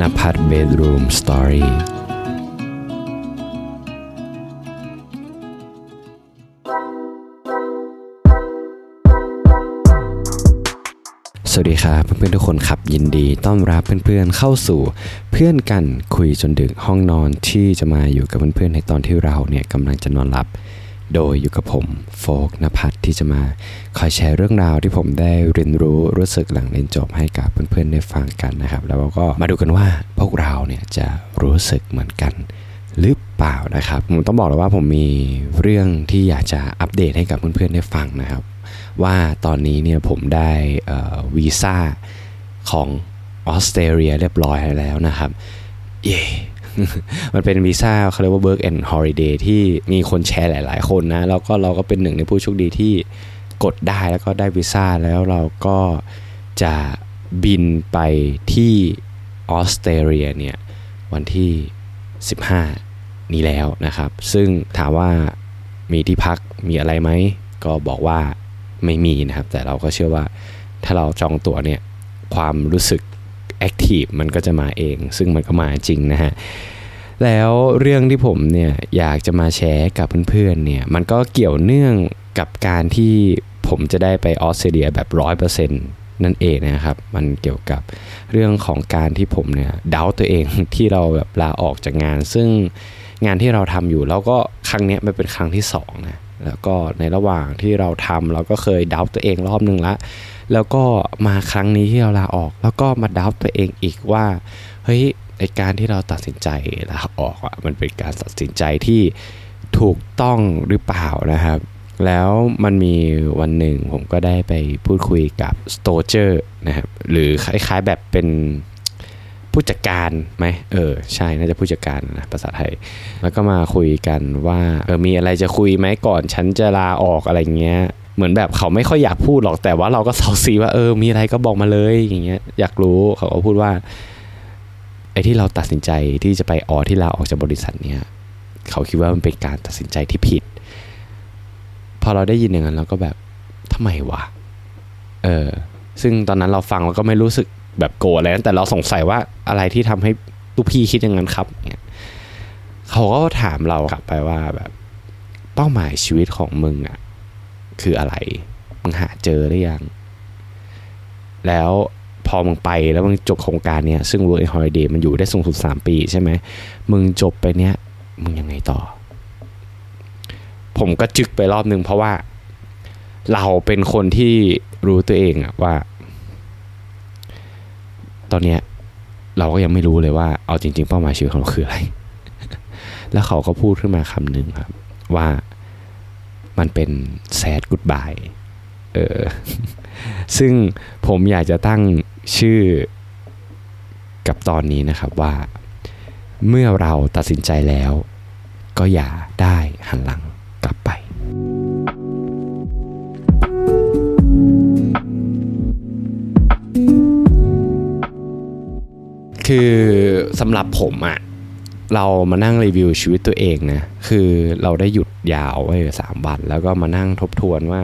นภัทรเบดรูมสตอรี่สวัสดีครับเพื่อนๆทุกคนครับยินดี ต้อนรับเพื่อนๆเข้าสู่เพื่อนกันคุยจนดึกห้องนอนที่จะมาอยู่กับเพื่อนๆในตอนที่เราเนี่ยกำลังจะนอนหลับ โดยอยู่กับผมโฟกนภัทรที่จะมาคอยแชร์เรื่องราวที่ผมได้เรียนรู้รู้สึกหลังเรียนจบให้กับเพื่อนๆได้ฟังกันนะครับ แล้วเราก็มาดูกันว่าพวกเราเนี่ยจะรู้สึกเหมือนกันหรือเปล่านะครับ ผมต้องบอกเลยว่าผมมีเรื่องที่อยากจะอัปเดตให้กับเพื่อนๆได้ฟังนะครับ ว่าตอนนี้เนี่ยผมได้วีซ่าของออสเตรเลียเรียบร้อยแล้วนะครับ เย่ มันเป็นวีซ่าเขาเรียกว่า work and holiday ที่มีคนแชร์หลาย ๆ คนนะ แล้วก็เราก็เป็นหนึ่งในผู้โชคดีที่กดได้แล้วก็ได้วีซ่าแล้วเราก็จะบินไปที่ออสเตรเลียเนี่ยวันที่ 15 นี้แล้วนะครับ ซึ่งถามว่ามีที่พักมีอะไรไหม ก็บอกว่าไม่มีนะครับ แต่เราก็เชื่อว่าถ้าเราจองตั๋วเนี่ยความรู้สึก แอคทีฟมันก็จะมาเอง ซึ่งมันก็มาจริงนะฮะแล้วเรื่องที่ผมเนี่ยอยากจะมาแชร์กับเพื่อนๆเนี่ยมันก็เกี่ยวเนื่องกับการที่ผมจะได้ไปออสเตรเลียแบบร้อยเปอร์เซ็นต์นั่นเองนะครับมันเกี่ยวกับเรื่องของการที่ผมเนี่ยเดาตัวเองที่เราแบบลาออกจากงาน ซึ่งงานที่เราทำอยู่แล้วก็ครั้งนี้มันเป็นครั้งที่สองนะ แล้วก็ในระหว่างที่เราทำเราก็เคยเดาตัวเองรอบนึงละ แล้วก็มาครั้งนี้ที่เราลาออก แล้วก็มาดาวตัวเองอีกว่าเฮ้ยในการที่เราตัดสินใจลาออกอะมันเป็นการตัดสินใจที่ถูกต้องหรือเปล่านะครับ แล้วมันมีวันหนึ่งผมก็ได้ไปพูดคุยกับสโตเจอร์นะครับหรือคล้ายๆแบบเป็น ผู้จัดการไหมเออใช่น่าจะผู้จัดการนะภาษาไทย แล้วก็มาคุยกันว่าเออมีอะไรจะคุยไหมก่อนฉันจะลาออกอะไรเงี้ยเหมือนแบบเขาไม่ค่อยอยากพูดหรอกแต่ว่าเราก็เซาซีว่าเออมีอะไรก็บอกมาเลยอย่างเงี้ยอยากรู้เขาก็พูดว่าไอ้ที่เราตัดสินใจที่จะไปออที่ลาออกจากบริษัทเนี้ยเขาคิดว่ามันเป็นการตัดสินใจที่ผิด พอเราได้ยินอย่างนั้นเราก็แบบทำไมวะเออซึ่งตอนนั้นเราฟังเราก็ไม่รู้สึก แบบโกรธอะไรนะแต่เราสงสัยว่าอะไรที่ทำให้ลูกพี่คิดอย่างนั้นครับเนี่ยเขาก็ถามเรากลับไปว่าแบบเป้าหมายชีวิตของมึงอะคืออะไรมึงหาเจอหรือยัง แล้วพอมึงไปแล้วมึงจบโครงการเนี้ยซึ่ง Work and Holiday มันอยู่ได้สูงสุด 3 ปีใช่ไหมมึงจบไปเนี้ยมึงยังไงต่อ ผมก็จึกไปรอบนึงเพราะว่าเราเป็นคนที่รู้ตัวเองอะว่า ตอนเนี้ยเราก็ยังไม่รู้เลยว่าเอาจริง ๆ เป้าหมายชีวิตของเราคืออะไร แล้วเขาก็พูดขึ้นมาคำหนึ่งครับ ว่ามันเป็น sad goodbye เออซึ่งผมอยากจะตั้งชื่อกับตอนนี้นะครับว่า เมื่อเราตัดสินใจแล้ว ก็อย่าได้หันหลัง คือสำหรับผมอะเรามานั่งรีวิวชีวิตตัวเองนะคือเราได้หยุดยาวไว้สามวัน แล้วก็มานั่งทบทวนว่า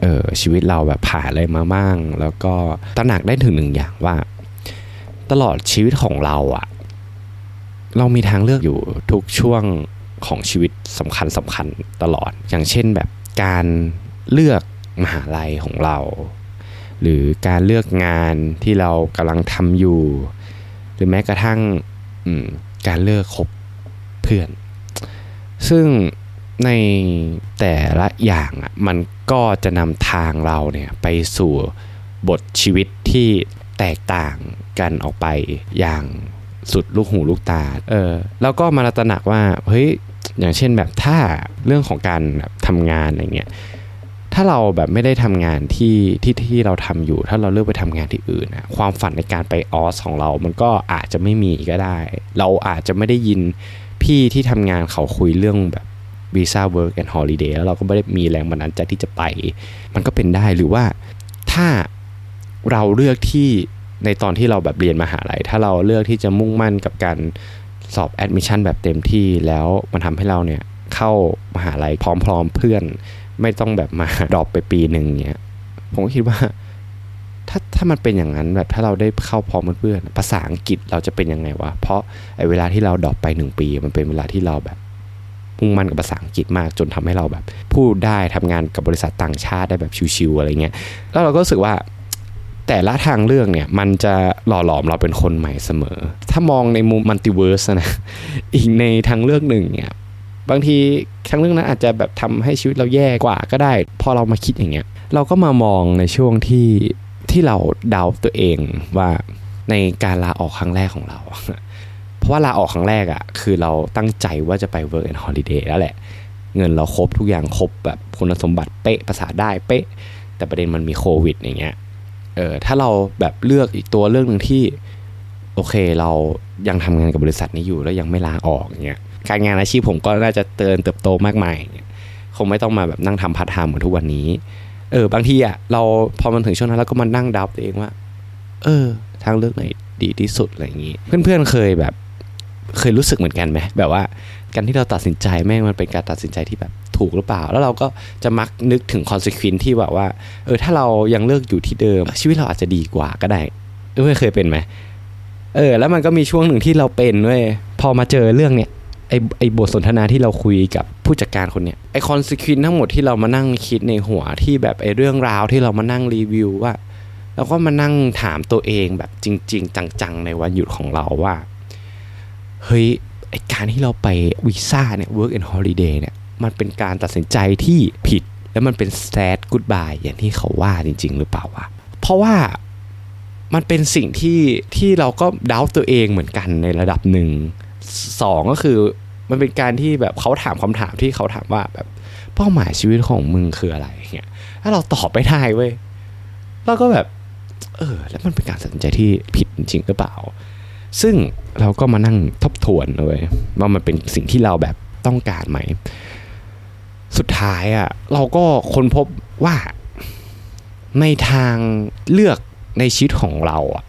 เออชีวิตเราแบบผ่านอะไรมาบ้าง แล้วก็ตระหนักได้ถึงหนึ่งอย่างว่า ตลอดชีวิตของเราอะเรามีทางเลือกอยู่ทุกช่วงของชีวิตสำคัญสำคัญตลอด อย่างเช่นแบบการเลือกมหาลัยของเรา หรือการเลือกงานที่เรากำลังทำอยู่ รือแม้กระทั่งการเลือกคบเพื่อน ซึ่งในแต่ละอย่างอะมันก็จะนำทางเราเนี่ยไปสู่บทชีวิตที่แตกต่างกันออกไปอย่างสุดลูกหูลูกตา เออ แล้วก็มาตระหนักว่า เฮ้ย อย่างเช่นแบบถ้าเรื่องของการแบบทำงานอะไรเงี้ย ถ้าเราแบบไม่ได้ทำงานที่ที่ที่เราทำอยู่ ถ้าเราเลือกไปทำงานที่อื่นนะความฝันในการไปออสของเรา มันก็อาจจะไม่มีก็ได้ เราอาจจะไม่ได้ยินพี่ที่ทำงานเขาคุยเรื่องแบบวีซ่า Work and Holiday แล้วเราก็ไม่ได้มีแรงบันดาลใจที่จะไป มันก็เป็นได้หรือว่าถ้าเราเลือกที่ในตอนที่เราแบบเรียนมหาลัยถ้าเราเลือกที่จะมุ่งมั่นกับการสอบแอดมิชชั่นแบบเต็มที่แล้วมันทำให้เราเนี่ยเข้ามหาลัยพร้อมๆเพื่อน ไม่ต้องแบบมา drop ไปปีหนึ่งเนี้ยผมก็คิดว่า ถ้าถ้ามันเป็นอย่างนั้นแบบถ้าเราได้เข้าพร้อมเพื่อนภาษาอังกฤษเราจะเป็นยังไงวะเพราะไอ้เวลาที่เรา drop ไปหนึ่งปี มันเป็นเวลาที่เราแบบมุ่งมั่นกับภาษาอังกฤษมากจนทำให้เราแบบ พูดได้ทำงานกับบริษัทต่างชาติได้แบบชิวๆอะไรเงี้ยแล้วเราก็รู้สึกว่าแต่ละทางเลือกเนี่ยมันจะหล่อหลอมเราเป็นคนใหม่เสมอ ถ้ามองในมุมมัลติเวิร์สนะอีกในทางเลือกหนึ่งเนี่ย บางทีทางเรื่องนั้นอาจจะแบบทำให้ชีวิตเราแย่กว่าก็ได้ พอเรามาคิดอย่างเงี้ย เราก็มามองในช่วงที่ที่เราเดาตัวเองว่าในการลาออกครั้งแรกของเรา เพราะว่าลาออกครั้งแรกอะ่ะคือเราตั้งใจว่าจะไป work and holiday แล้วแหละ เงินเราครบทุกอย่างครบแบบคุณสมบัติเป๊ะภาษาได้เป๊ะ แต่ประเด็นมันมีโควิดอย่างเงี้ยเออถ้าเราแบบเลือกอีกตัวเลือกหนึ่งที่ โอเคเรายังทำงานกับบริษัทนี้อยู่แล้วยังไม่ลาออกอย่างเงี้ย การงานอาชีพผมก็น่าจะเตินเติบโตมากมาย คงไม่ต้องมาแบบนั่งทำพาร์ทไทม์เหมือนทุกวันนี้ เออบางทีอะเราพอมันถึงช่วงนั้นเราก็มานั่ง doubt ตัวเองว่า เออ ทางเลือกไหนดีที่สุดอะไรอย่างงี้ เพื่อนๆเคยแบบ เคยรู้สึกเหมือนกันไหมแบบว่าการที่เราตัดสินใจแม่งมันเป็นการตัดสินใจที่แบบถูกหรือเปล่า แล้วเราก็จะมักนึกถึงคอนซควนที่แบบว่า เออ ถ้าเรายังเลือกอยู่ที่เดิม ชีวิตเราอาจจะดีกว่าก็ได้เออเคยเป็นไหมเออ แล้วมันก็มีช่วงหนึ่งที่เราเป็นเว้ยพอมาเจอเรื่องเนี้ย ไอไอบทสนทนาที่เราคุยกับผู้จัดการคนเนี้ยไอคอนซ e ควนทั้งหมดที่เรามานั่งคิดในหัวที่แบบไอเรื่องราวที่เรามานั่งรีวิวว่าเราก็มานั่งถามตัวเองแบบจริง ๆ จังๆ ในวันหยุดของเราว่า เฮ้ยไอการที่เราไปวีซ่าเนี่ย work and holiday เนี่ย มันเป็นการตัดสินใจที่ผิด แล้วมันเป็น sad goodbye อย่างที่เขาว่าจริง ๆ หรือเปล่าวะเพราะว่ามันเป็นสิ่งที่ที่เราก็ดาวตัวเองเหมือนกันในระดับหนึ่ง สองก็คือมันเป็นการที่แบบเขาถามคำถามที่เขาถามว่าแบบเป้าหมายชีวิตของมึงคืออะไรเงี้ยถ้าเราตอบไม่ได้เว้ยเราก็แบบ เออ แล้วมันเป็นการตัดสินใจที่ผิดจริงหรือเปล่า ซึ่งเราก็มานั่งทบทวนเลยว่ามันเป็นสิ่งที่เราแบบต้องการไหม สุดท้ายอะ่ะเราก็ค้นพบว่าในทางเลือกในชีวิตของเราอะ่ะ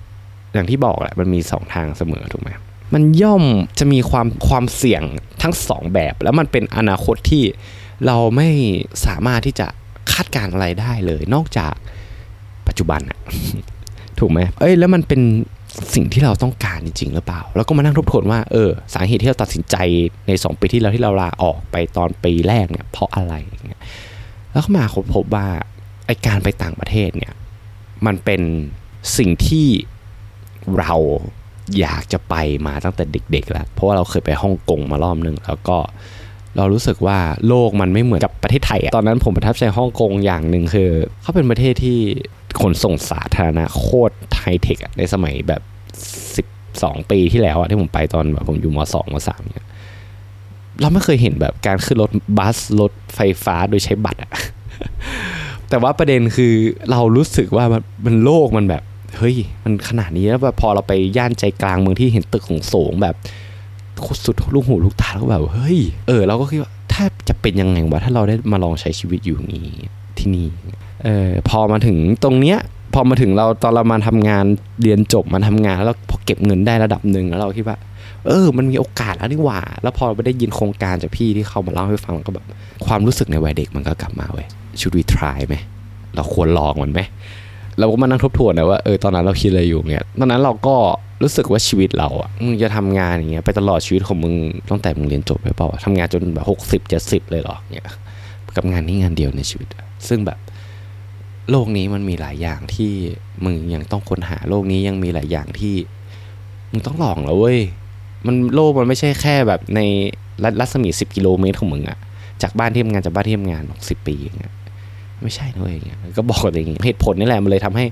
อย่างที่บอกแหละมันมีสองทางเสมอถูกไหม มันย่อมจะมีความความเสี่ยงทั้งสองแบบ แล้วมันเป็นอนาคตที่เราไม่สามารถที่จะคาดการอะไรได้เลย นอกจากปัจจุบันอะถูกไหมเอ้ยแล้วมันเป็นสิ่งที่เราต้องการจริง ๆ หรือเปล่า แล้วก็มานั่งทบทวนว่าเออสาเหตุที่เราตัดสินใจใน 2 ปีที่แล้วที่เราลาออกไปตอนปีแรกเนี่ยเพราะอะไรเงี้ยแล้วก็มาค้นพบว่าไอการไปต่างประเทศเนี่ยมันเป็นสิ่งที่เรา อยากจะไปมาตั้งแต่เด็กๆแล้วเพราะว่าเราเคยไปฮ่องกงมารอบนึงแล้วก็เรารู้สึกว่าโลกมันไม่เหมือนกับประเทศไทยอะตอนนั้นผมประทับใจฮ่องกงอย่างหนึ่งคือเขาเป็นประเทศที่ขนส่งสาธารณะโคตรไฮเทคในสมัยแบบ 12 ปีที่แล้วอะที่ผมไปตอนแบบผมอยู่ม 2ม3เนี่ยเราไม่เคยเห็นแบบการขึ้นรถบัสรถไฟฟ้าโดยใช้บัตรอะแต่ว่าประเด็นคือเรารู้สึกว่ามันมันโลกมันแบบ เฮ้ยมันขนาดนี้แล้วแบบพอเราไปย่านใจกลางเมืองที่เห็นตึกของสูงแบบสุดลูกหูลูกตาแล้วแบบเฮ้ยเออเราก็คิดว่าถ้าจะเป็นยังไงวะถ้าเราได้มาลองใช้ชีวิตอยู่นี้ที่นี่เออพอมาถึงตรงเนี้ยพอมาถึงเราตอนเรามาทำงานเรียนจบมาทำงานแล้วพอเก็บเงินได้ระดับหนึ่งแล้วเราคิดว่า เออ มันมีโอกาสแล้วนี่หว่า แล้วพอไปได้ยินโครงการจากพี่ที่เขามาเล่าให้ฟังก็แบบความรู้สึกในวัยเด็กมันก็กลับมาเว้ยชุดวีทรายไหมเราควรลองมันไหม เราก็มานั่งทบทวนนะว่าเออตอนนั้นเราคิดอะไรอยู่เนี่ยตอนนั้นเราก็รู้สึกว่าชีวิตเราอะมึงจะทำงานอย่างเงี้ยไปตลอดชีวิตของมึงตั้งแต่มึงเรียนจบไปเปล่าทำงานจนแบบหกสิบเจ็ดสิบเลยหรอเนี่ยกับงานนี้งานเดียวในชีวิตอะซึ่งแบบโลกนี้มันมีหลายอย่างที่มึงยังต้องค้นหาโลกนี้ยังมีหลายอย่างที่มึงต้องลองแล้วเว้ยมันโลกมันไม่ใช่แค่แบบในรัศมีสิบกิโลเมตรของมึงอะจากบ้านที่ทำงานจากบ้านที่ทำงานสิบปีอย่างเงี้ย ไม่ใช่นะเว้ยอย่างเงี้ยก็บอกกันอย่างงี้เหตุผลนี่แหละมันเลยทำให้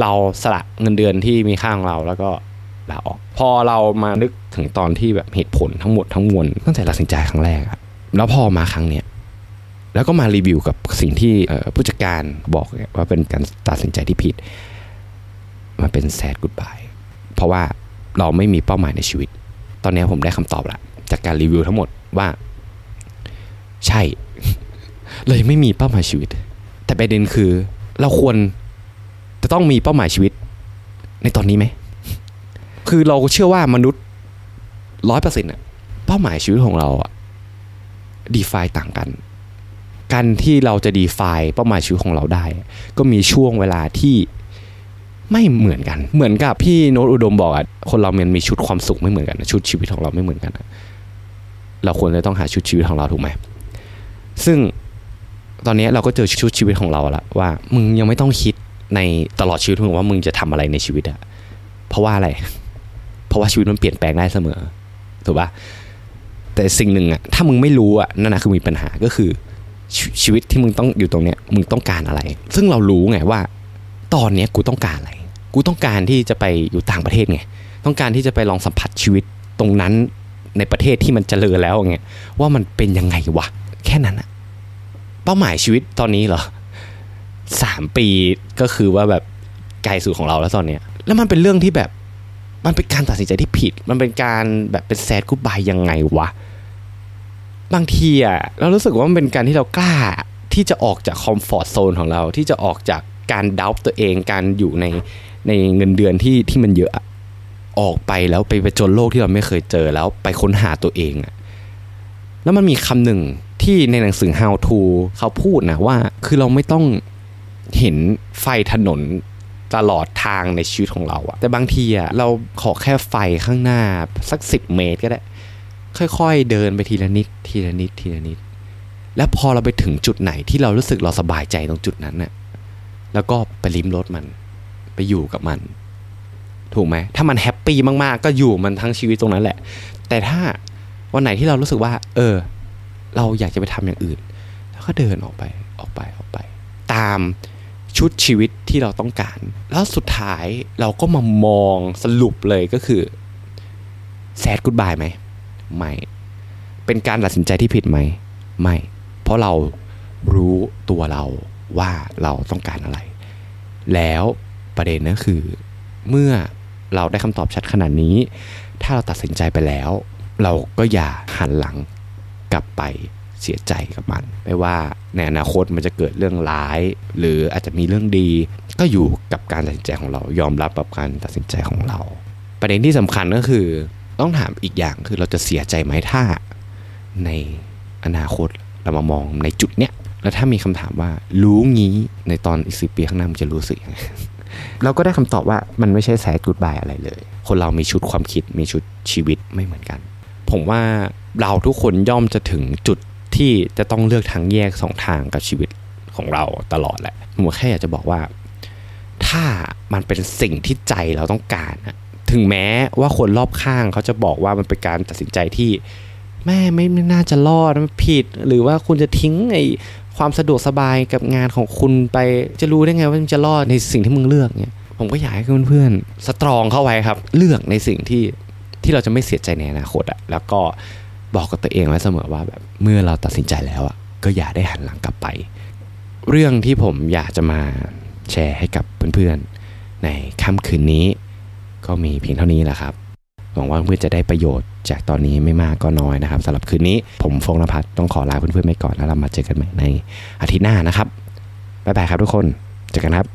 เราสละเงินเดือนที่มีค่าของเราแล้วก็ลาออก พอเรามานึกถึงตอนที่แบบเหตุผลทั้งหมดทั้งมวลตั้งแต่ตัดสินใจครั้งแรกอะแล้วพอมาครั้งเนี้ยแล้วก็มารีวิวกับสิ่งที่ผู้จัดการบอกว่าเป็นการตัดสินใจที่ผิด มันเป็นแซดกูดบายเพราะว่าเราไม่มีเป้าหมายในชีวิต ตอนนี้ผมได้คำตอบละจากการรีวิวทั้งหมดว่า ใช่ เลยไม่มีเป้าหมายชีวิต แต่ประเด็นคือเราควรจะต้องมีเป้าหมายชีวิตในตอนนี้ไหม คือเราเชื่อว่ามนุษย์ร้อยเปอร์เซ็นต์อะเป้าหมายชีวิตของเราอะดีไฟต่างกัน การที่เราจะดีไฟเป้าหมายชีวิตของเราได้ ก็มีช่วงเวลาที่ไม่เหมือนกัน เหมือนกับพี่โน้ตอุดมบอกอะคนเรามันมีชุดความสุขไม่เหมือนกัน ชุดชีวิตของเราไม่เหมือนกัน เราควรจะต้องหาชุดชีวิตของเราถูกไหม ซึ่ง ตอนนี้เราก็เจอชุดชีวิตของเราแล้วว่า มึงยังไม่ต้องคิดในตลอดชีวิตมึงว่ามึงจะทำอะไรในชีวิตอะเพราะว่าอะไร เพราะว่าชีวิตมันเปลี่ยนแปลงได้เสมอถูกปะแต่สิ่งหนึ่งอะถ้ามึงไม่รู้อะนั่นนะคือมีปัญหาก็คือชชีวิตที่มึงต้องอยู่ตรงเนี้ยมึงต้องการอะไร ซึ่งเรารู้ไงว่า ตอนเนี้ยกูต้องการอะไร กูต้องการที่จะไปอยู่ต่างประเทศไงต้องการที่จะไปลองสัมผัสชีวิตตรงนั้นในประเทศที่มันเจริญแล้วไงว่ามันเป็นยังไงวะแค่นั้นอะ เป้าหมายชีวิตตอนนี้เหรอสามปีก็คือว่าแบบไกลสุดของเราแล้วตอนเนี้ย แล้วมันเป็นเรื่องที่แบบมันเป็นการตัดสินใจที่ผิด มันเป็นการแบบเป็นแซดกูบายยังไงวะ บางทีอะเรารู้สึกว่ามันเป็นการที่เรากล้าที่จะออกจากคอมฟอร์ทโซนของเรา ที่จะออกจากการดาวตัวเอง การอยู่ในในเงินเดือนที่ที่มันเยอะออกไปแล้วไปไปจนโลกที่เราไม่เคยเจอแล้วไปค้นหาตัวเองอะแล้วมันมีคำหนึ่ง ที่ในหนังสือ How to เขาพูดนะว่าคือเราไม่ต้องเห็นไฟถนนตลอดทางในชีวิตของเราอะแต่บางทีอะเราขอแค่ไฟข้างหน้าสักสิบเมตรก็ได้ ค่อยๆเดินไปทีละนิด ทีละนิด ทีละนิด แล้วพอเราไปถึงจุดไหนที่เรารู้สึกเราสบายใจตรงจุดนั้นน่ะแล้วก็ไปลิ้มรสมัน ไปอยู่กับมัน ถูกไหม ถ้ามันแฮปปี้มากๆ ก็อยู่มันทั้งชีวิตตรงนั้นแหละ แต่ถ้าวันไหนที่เรารู้สึกว่า เออ เราอยากจะไปทำอย่างอื่น แล้วก็เดินออกไปออกไปออกไป ตามชุดชีวิตที่เราต้องการ แล้วสุดท้ายเราก็มามองสรุปเลยก็คือแซดกูดบายไหมไม่ เป็นการตัดสินใจที่ผิดไหมไม่ เพราะเรารู้ตัวเราว่าเราต้องการอะไร แล้วประเด็นก็คือ เมื่อเราได้คำตอบชัดขนาดนี้ ถ้าเราตัดสินใจไปแล้ว เราก็อย่าหันหลัง กลับไปเสียใจกับมัน ไม่ว่าในอนาคตมันจะเกิดเรื่องร้าย หรืออาจจะมีเรื่องดี ก็อยู่กับการตัดสินใจของเรา ยอมรับกับการตัดสินใจของเรา ประเด็นที่สำคัญก็คือ ต้องถามอีกอย่างคือเราจะเสียใจไหมถ้า ในอนาคตเรามามองในจุดเนี้ยแล้วถ้ามีคำถามว่ารู้งี้ในตอนอีกสิปีข้างหน้ามันจะรู้สึกยังไงเราก็ได้คำตอบว่ามันไม่ใช่แซดกูดบายอะไรเลย คนเรามีชุดความคิดมีชุดชีวิตไม่เหมือนกัน ผมว่าเราทุกคนย่อมจะถึงจุดที่จะต้องเลือกทางแยกสองทางกับชีวิตของเราตลอดแหละผมแค่อยากจะบอกว่า ถ้ามันเป็นสิ่งที่ใจเราต้องการนะถึงแม้ว่าคนรอบข้างเขาจะบอกว่ามันเป็นการตัดสินใจที่แม่ไม่น่าจะรอดมันผิด หรือว่าคุณจะทิ้งไอ้ความสะดวกสบายกับงานของคุณไปจะรู้ได้ไงว่ามันจะรอดในสิ่งที่มึงเลือกเนี่ยผมก็อยากให้เพื่อนๆสตรองเข้าไว้ครับ เลือกในสิ่งที่ ที่เราจะไม่เสียใจในอนาคตอะแล้วก็บอกกับตัวเองไว้เสมอว่าแบบเมื่อเราตัดสินใจแล้วอะก็อย่าได้หันหลังกลับไป เรื่องที่ผมอยากจะมาแชร์ให้กับเพื่อนๆ ในค่ำคืนนี้ ก็มีเพียงเท่านี้แหละครับหวังว่าเพื่อนจะได้ประโยชน์จากตอนนี้ไม่มากก็น้อยนะครับสำหรับคืนนี้ผมฟงนภัทรต้องขอลาเพื่อนๆไปก่อนแล้วเรามาเจอกันใหม่ในอาทิตย์หน้านะครับบ๊ายบายครับทุกคนเจอกันครับ